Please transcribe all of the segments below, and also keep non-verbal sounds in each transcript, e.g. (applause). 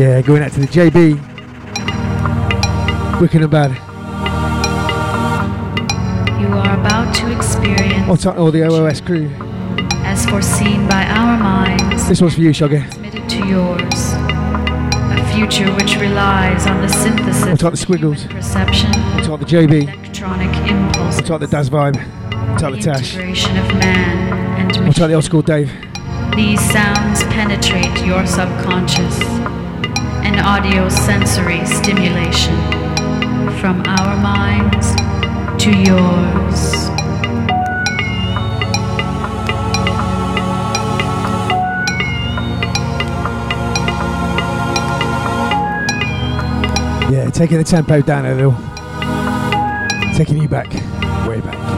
Yeah, going out to the JB. Wicked and bad. You are about to experience All, ti- all the OOS crew. as foreseen by our minds, This one's for you, Shoggy. transmitted to yours. A future which relies on the synthesis We'll talk the of squiggles. perception, We'll talk the JB. electronic impulse, We'll talk the Daz vibe. We'll talk the Tash. integration of man and We'll talk the old school Dave. These sounds penetrate your subconscious. Audio sensory stimulation from our minds to yours. Yeah, taking the tempo down a little. Taking you back, way back.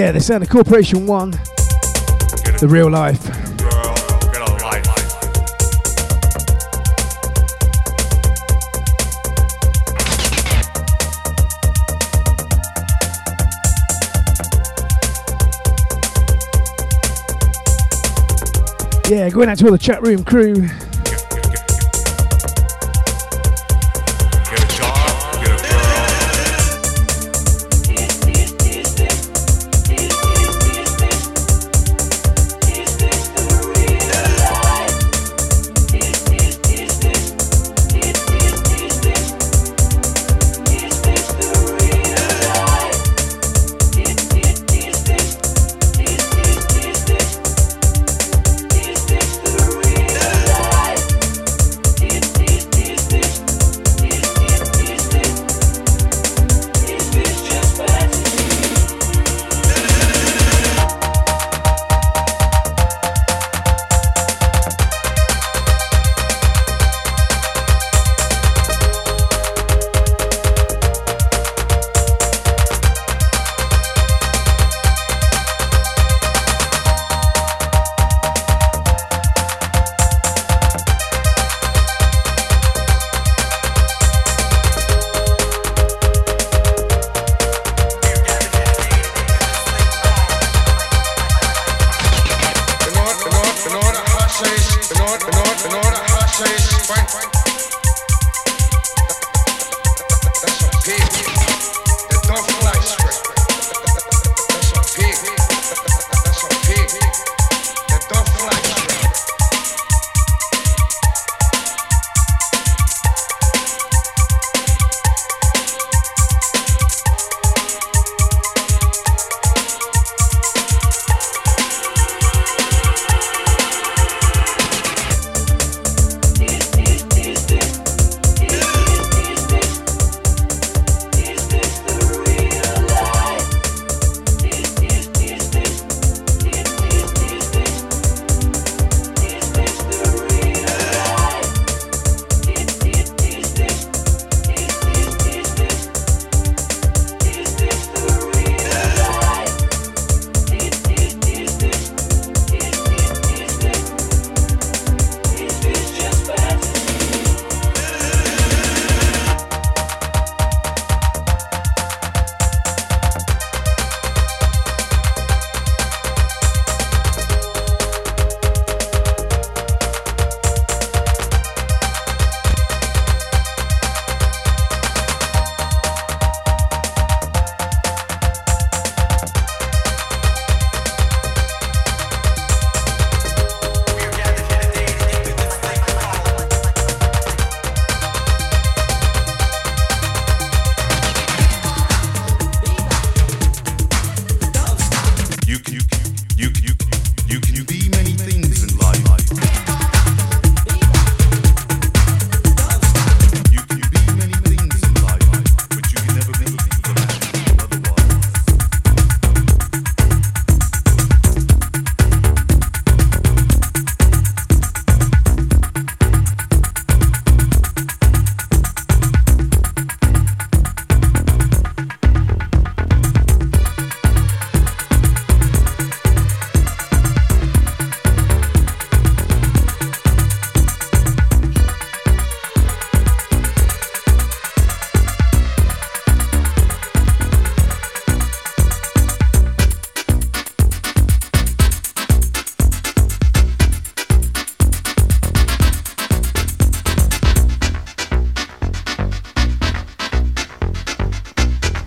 Yeah, the sound of Corporation One, the real life. Yeah, going out to all the chat room crew.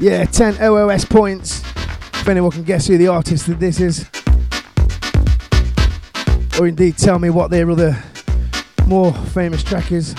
Yeah, 10 OOS points. If anyone can guess who the artist that this is. Or indeed tell me what their other more famous track is.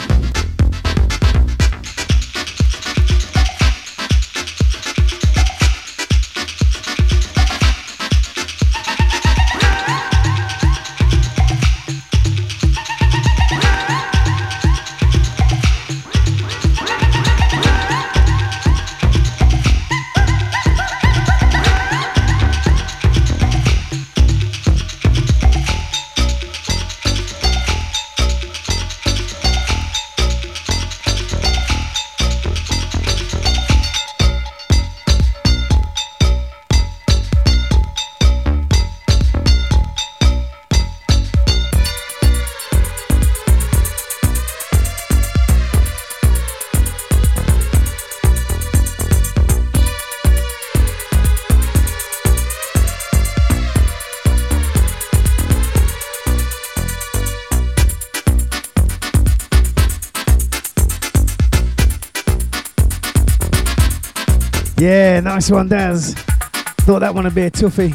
Nice one, Daz. Thought that one would be a toughie.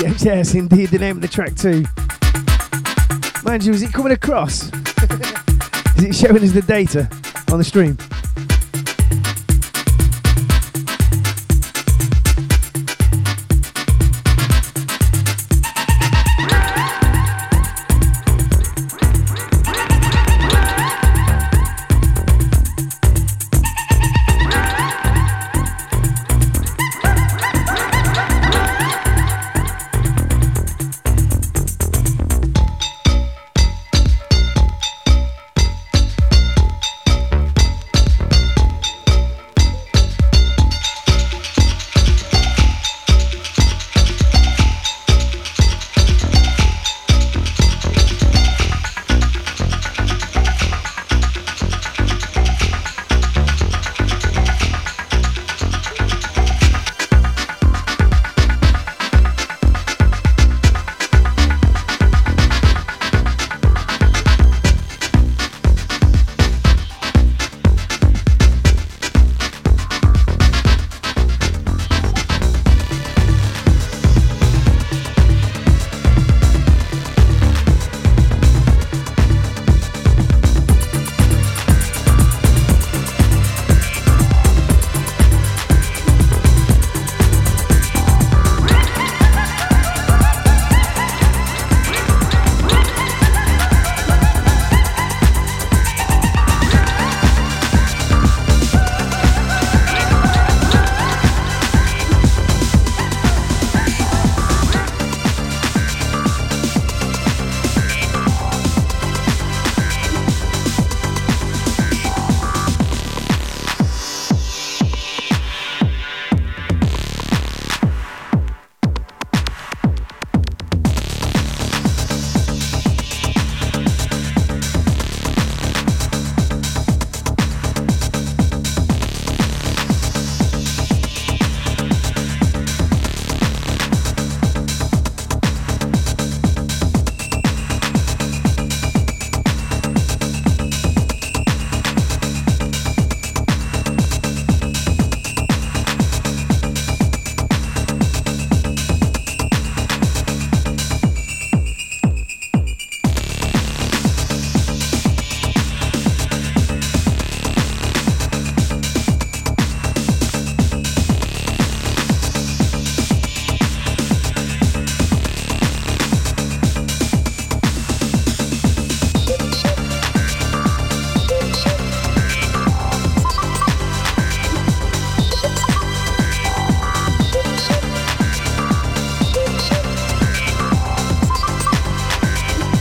Yes, yes, indeed, the name of the track too. Mind you, is it coming across? (laughs) is it showing us the data on the stream?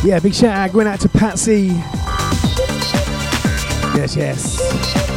Yeah, big shout out going out to Patsy. Yes, yes.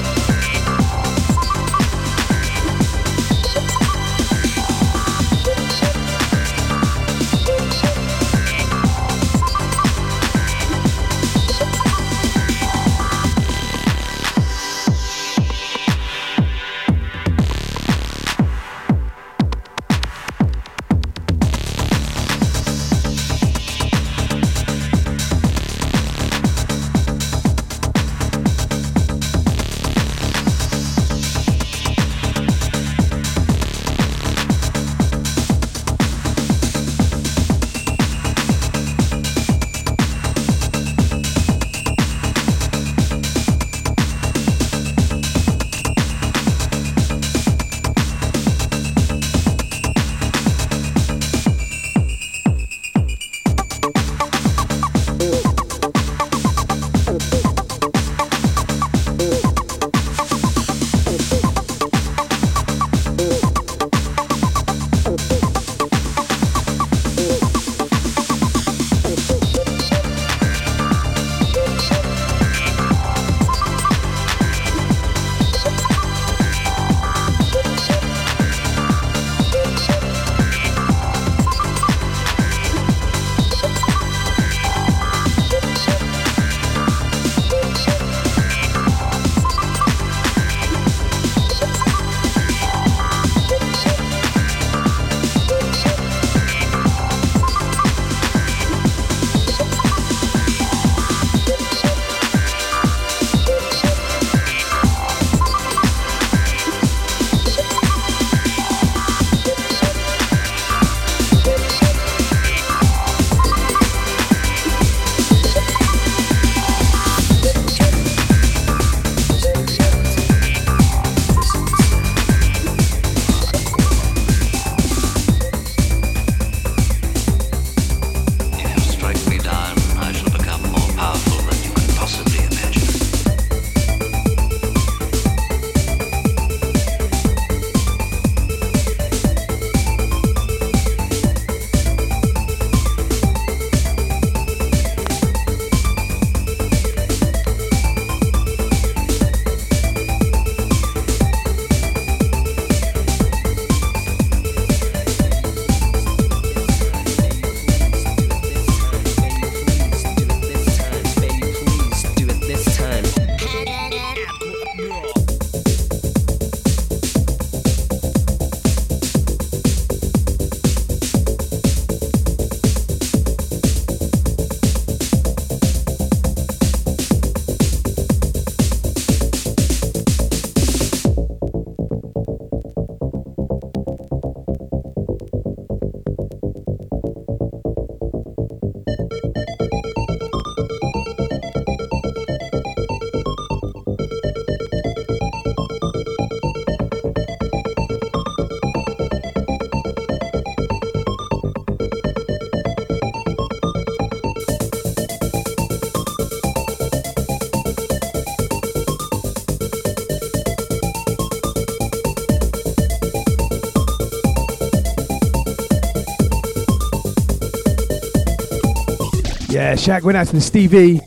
Yeah, Shaq went out to the Stevie.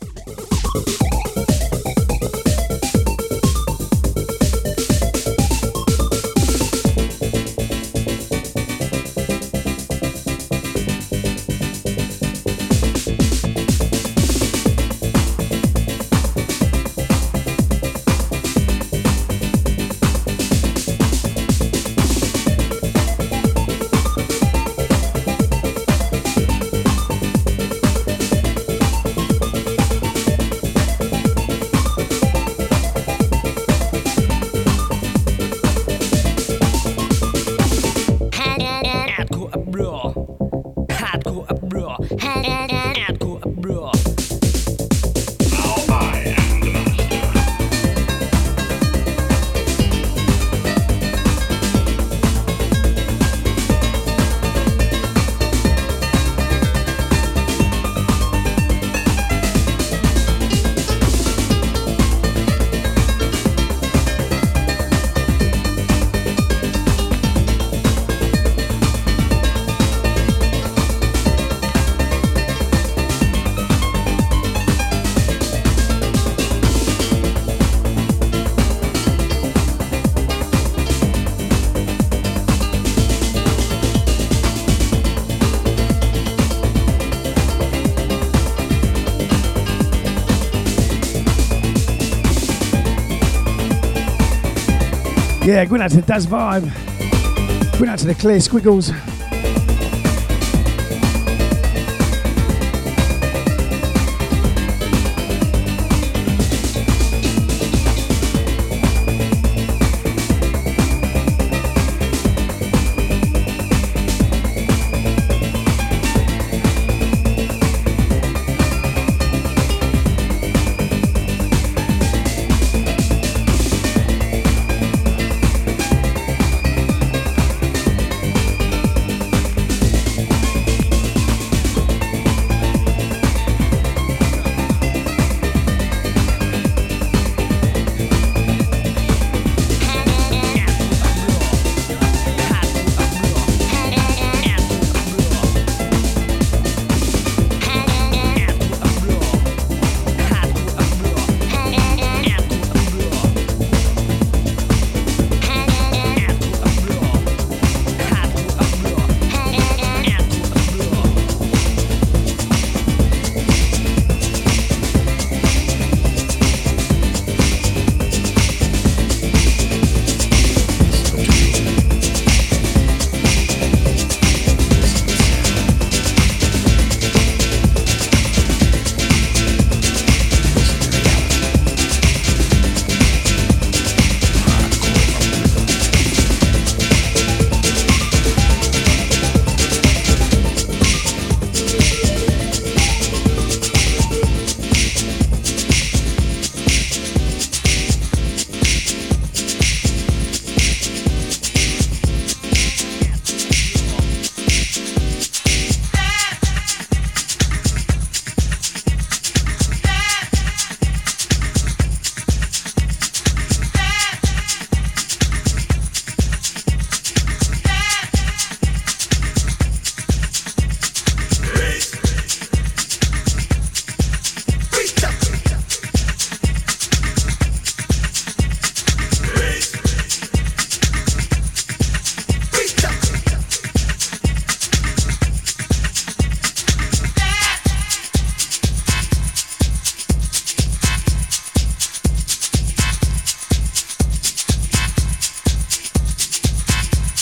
Yeah, going out to the Daz Vibe. Going out to the Clear Squiggles.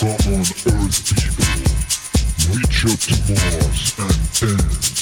someone Earth people. Reach out to Mars and end.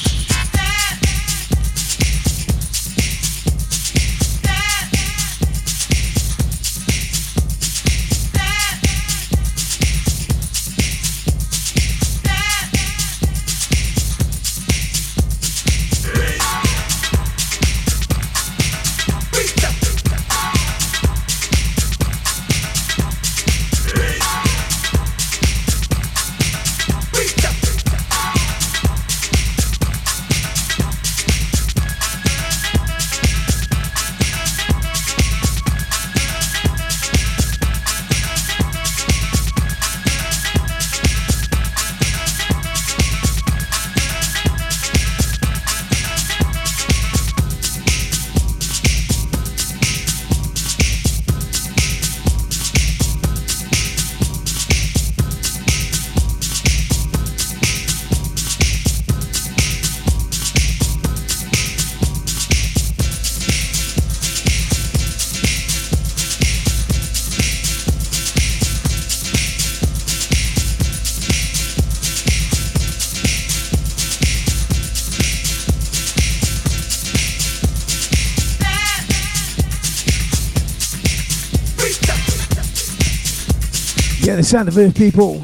Sound of Earth people.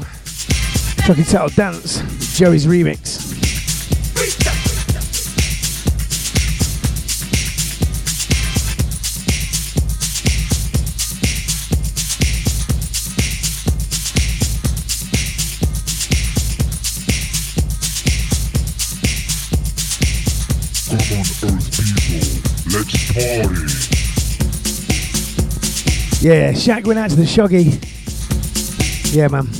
Track titled Dance, Joey's remix. Let's party. Yeah, Shaq went out to the Shoggy. Yeah, man.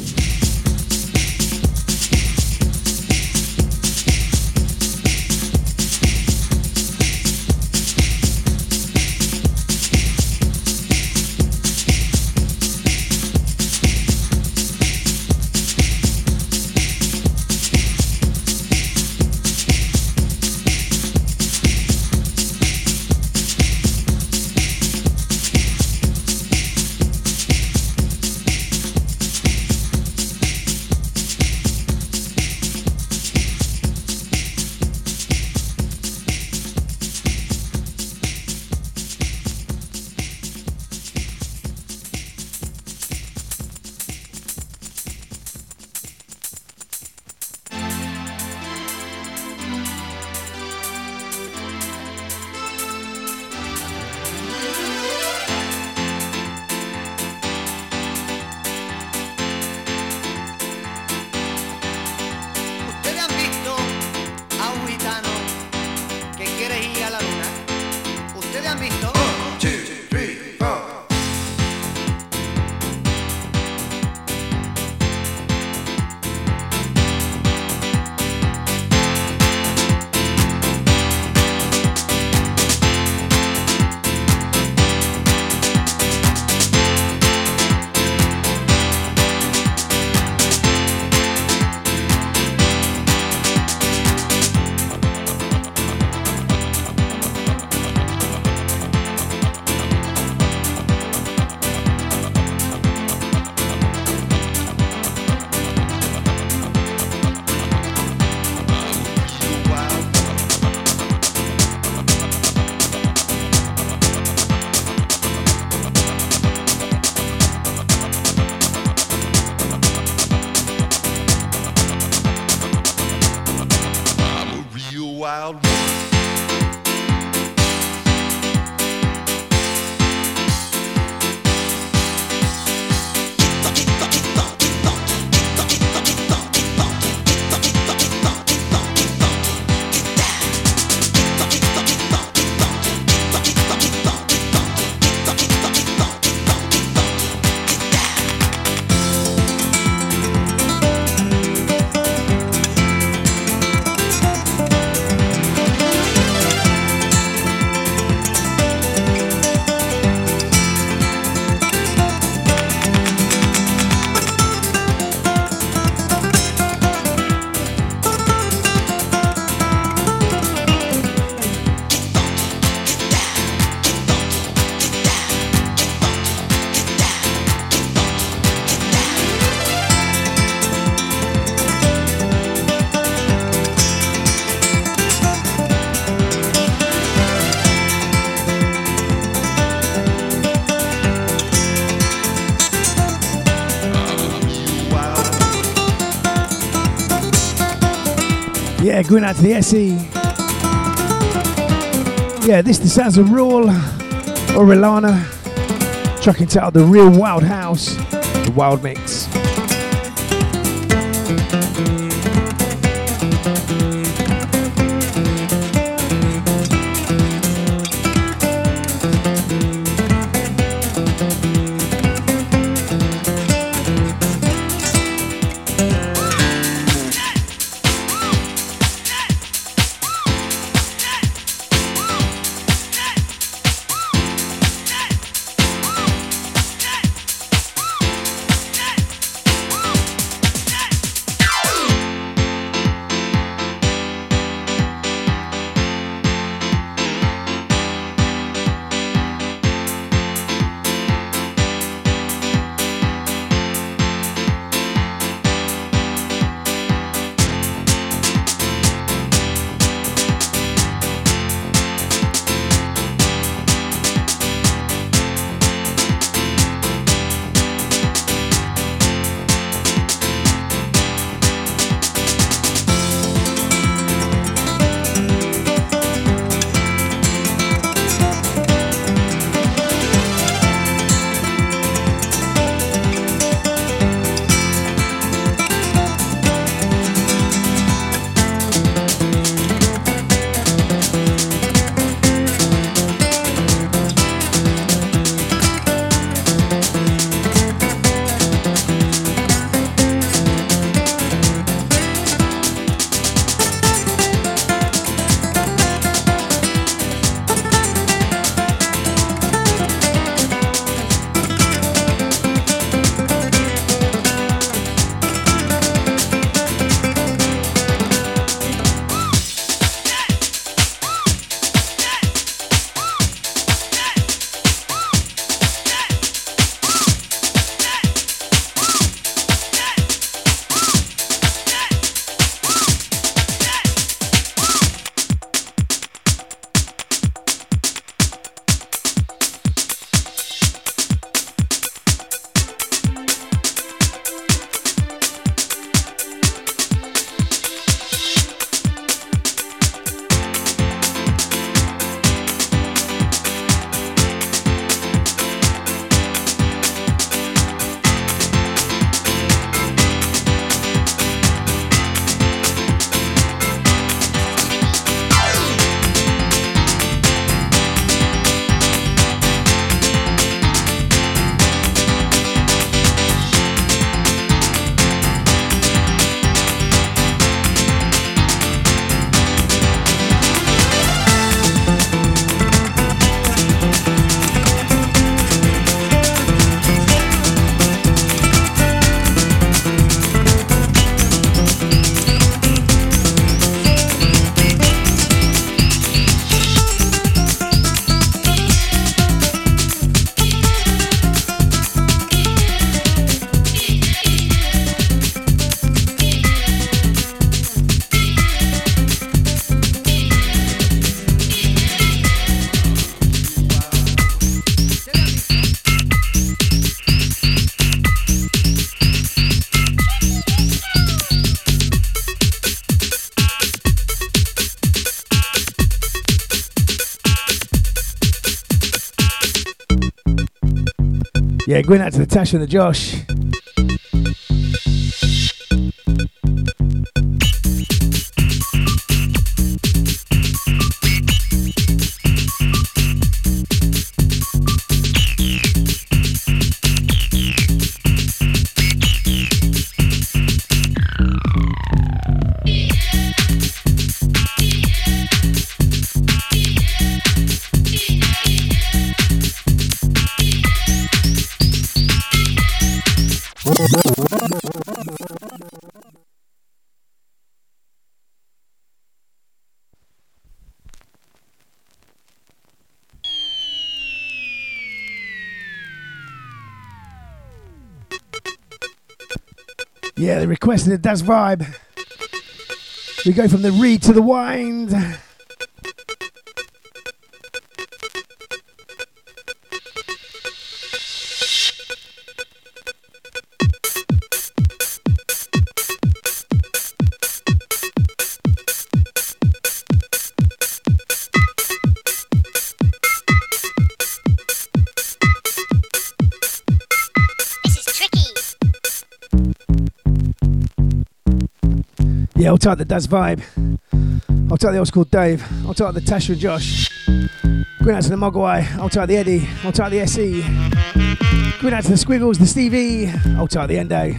Yeah, going out to the SE. Yeah, this the sounds of Rawl or Rilana. Track The Real Wild House, the Wild Mix. Yeah, going out to the Tash and the Josh. They requested it. Vibe. We go from the reed to the wind. Yeah, I'll take the Daz vibe. I'll take the old school Dave. I'll take the Tasha and Josh. Going out to the Mogwai. I'll take the Eddie. I'll take the SE. Going out to the Squiggles, the Stevie. I'll take the Endo.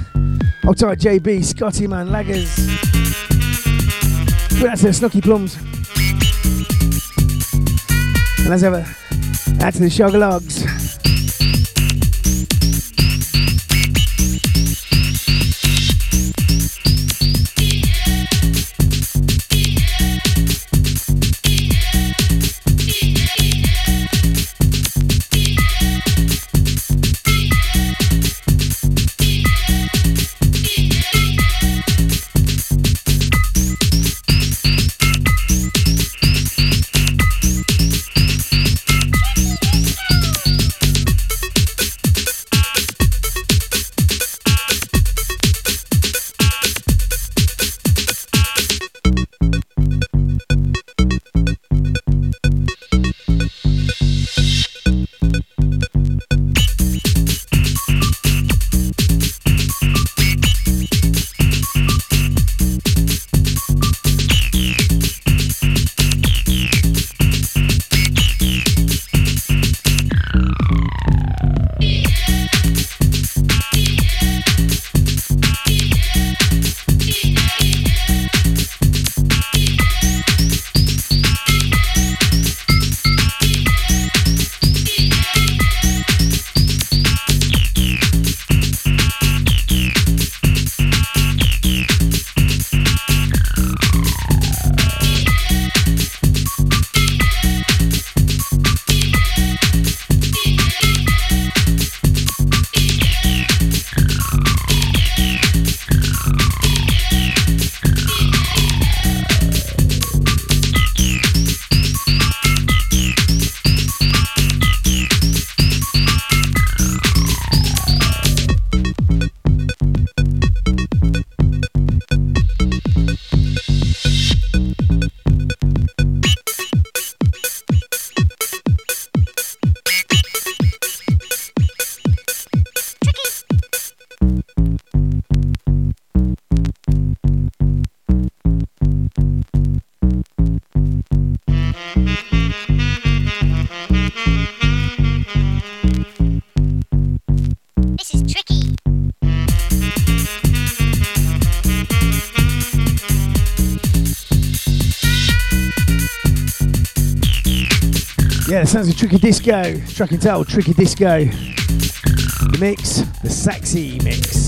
I'll take JB, Scotty Man, Laggers. Going out to the Snooky Plums. And as ever, out to the Sugar sounds of Tricky Disco. Track and title Tricky Disco. The mix, the sexy mix.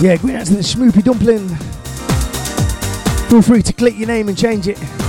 Yeah, going out to the Schmoopy Dumpling. Feel free to click your name and change it.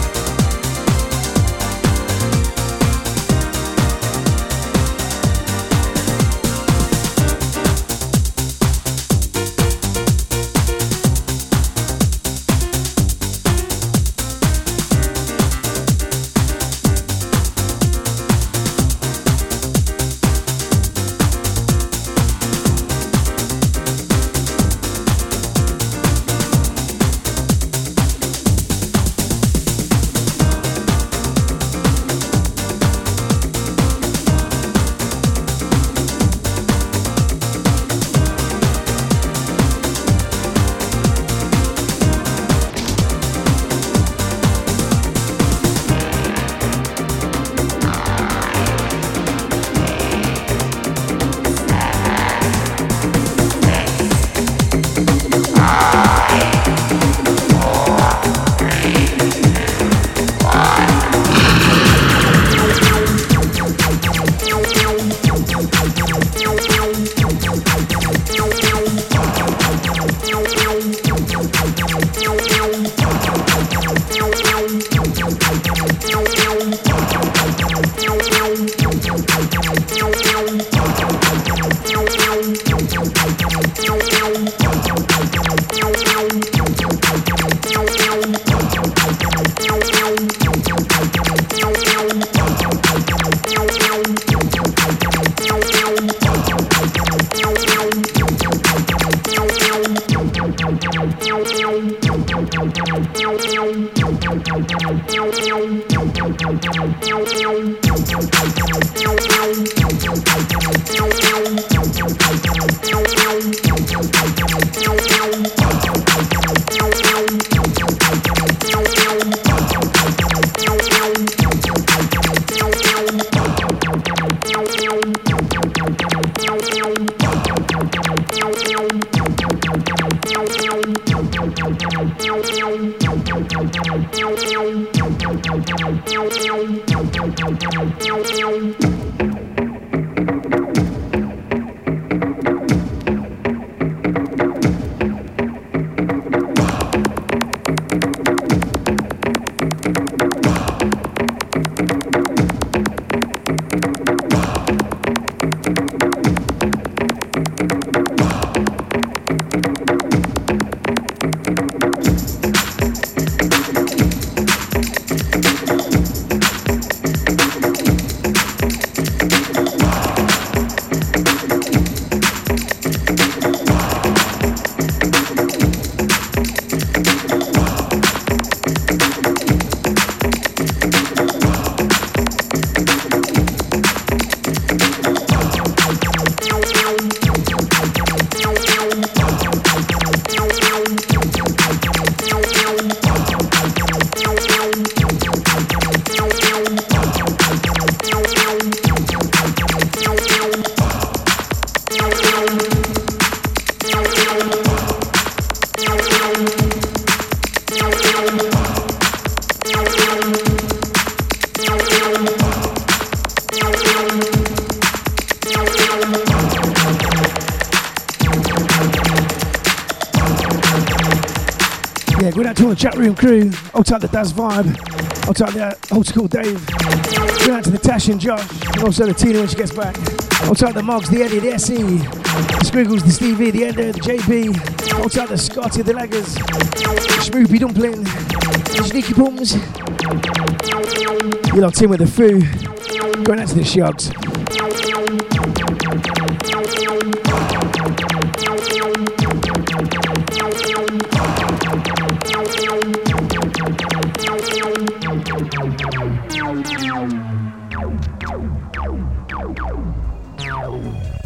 Take the Daz vibe. I'll take the old school Dave. Going out to the Tash and Josh. And also the Tina when she gets back. I'll take the Mogs, the Eddie, the SE. The Squiggles, the Stevie, the Ender, the JB. I'll take the Scotty, the Leggers. The Schmoopy Dumpling. Sneaky Pums. You locked in with the Foo. Going out to the Shugs. Ow, ow, ow, ow, ow, ow, ow, ow, ow, ow,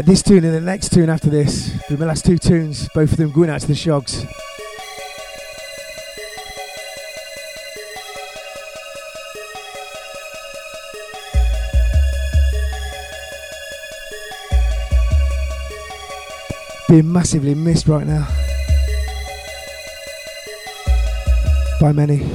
Yeah, this tune and the next tune after this. The last two tunes, both of them going out to the Shogs. Being massively missed right now. By many.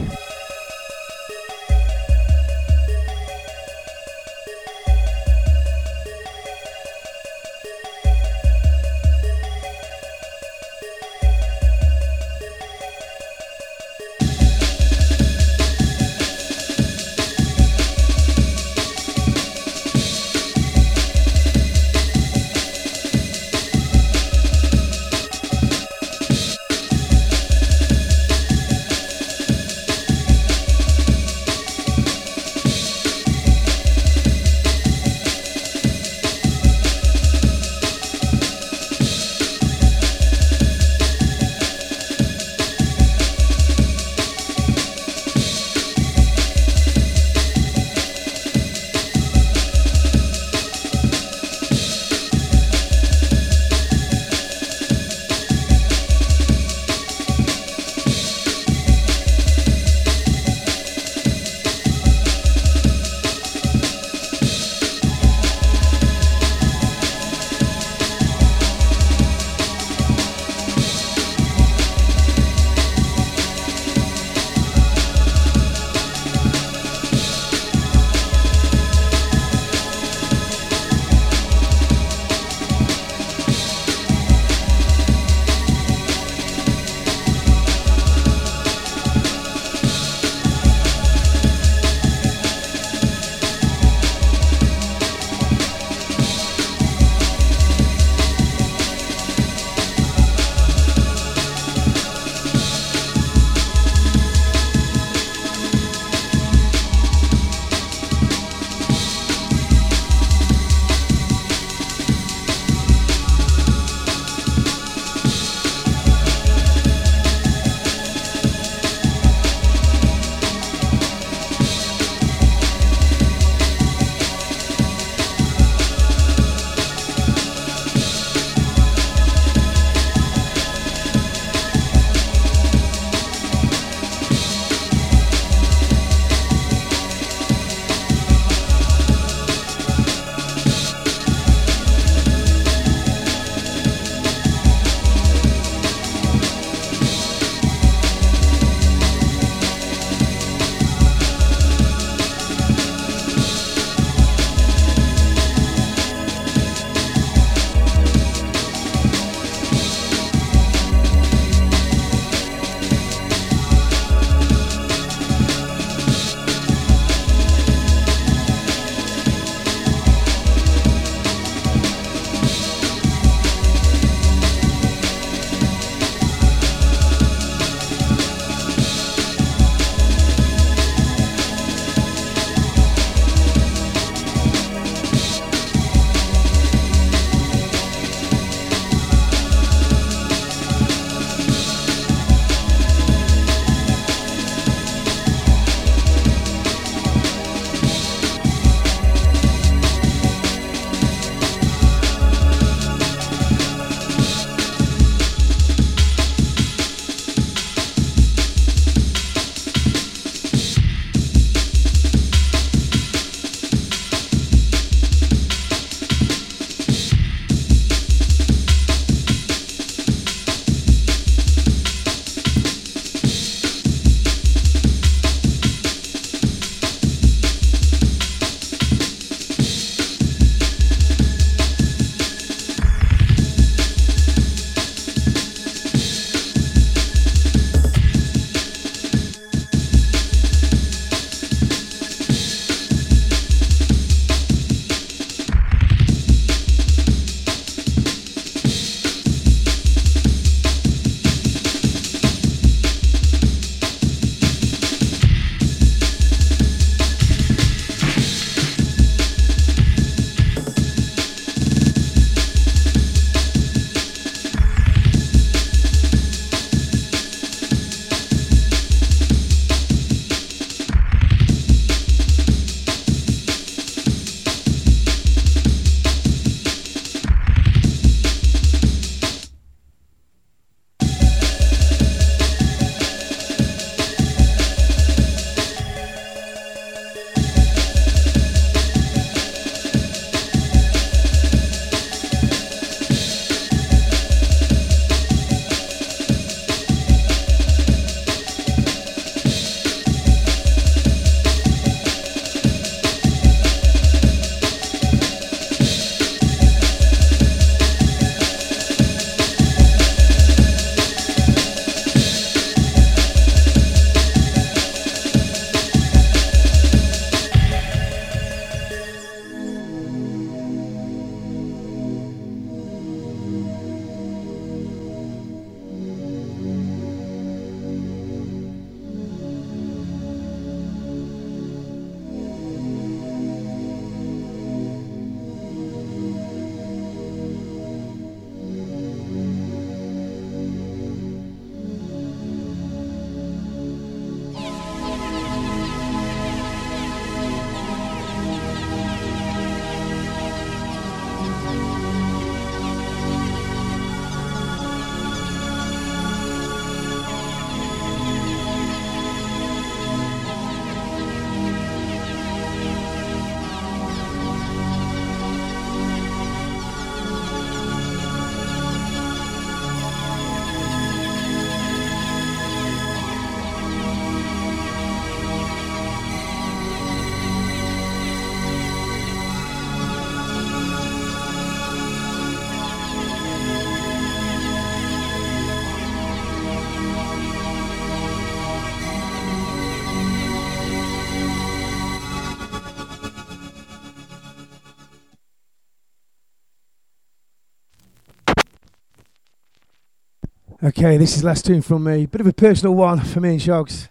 Okay, this is last tune from me. Bit of a personal one for me and Shogs.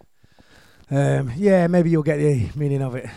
Um, yeah, maybe you'll get the meaning of it.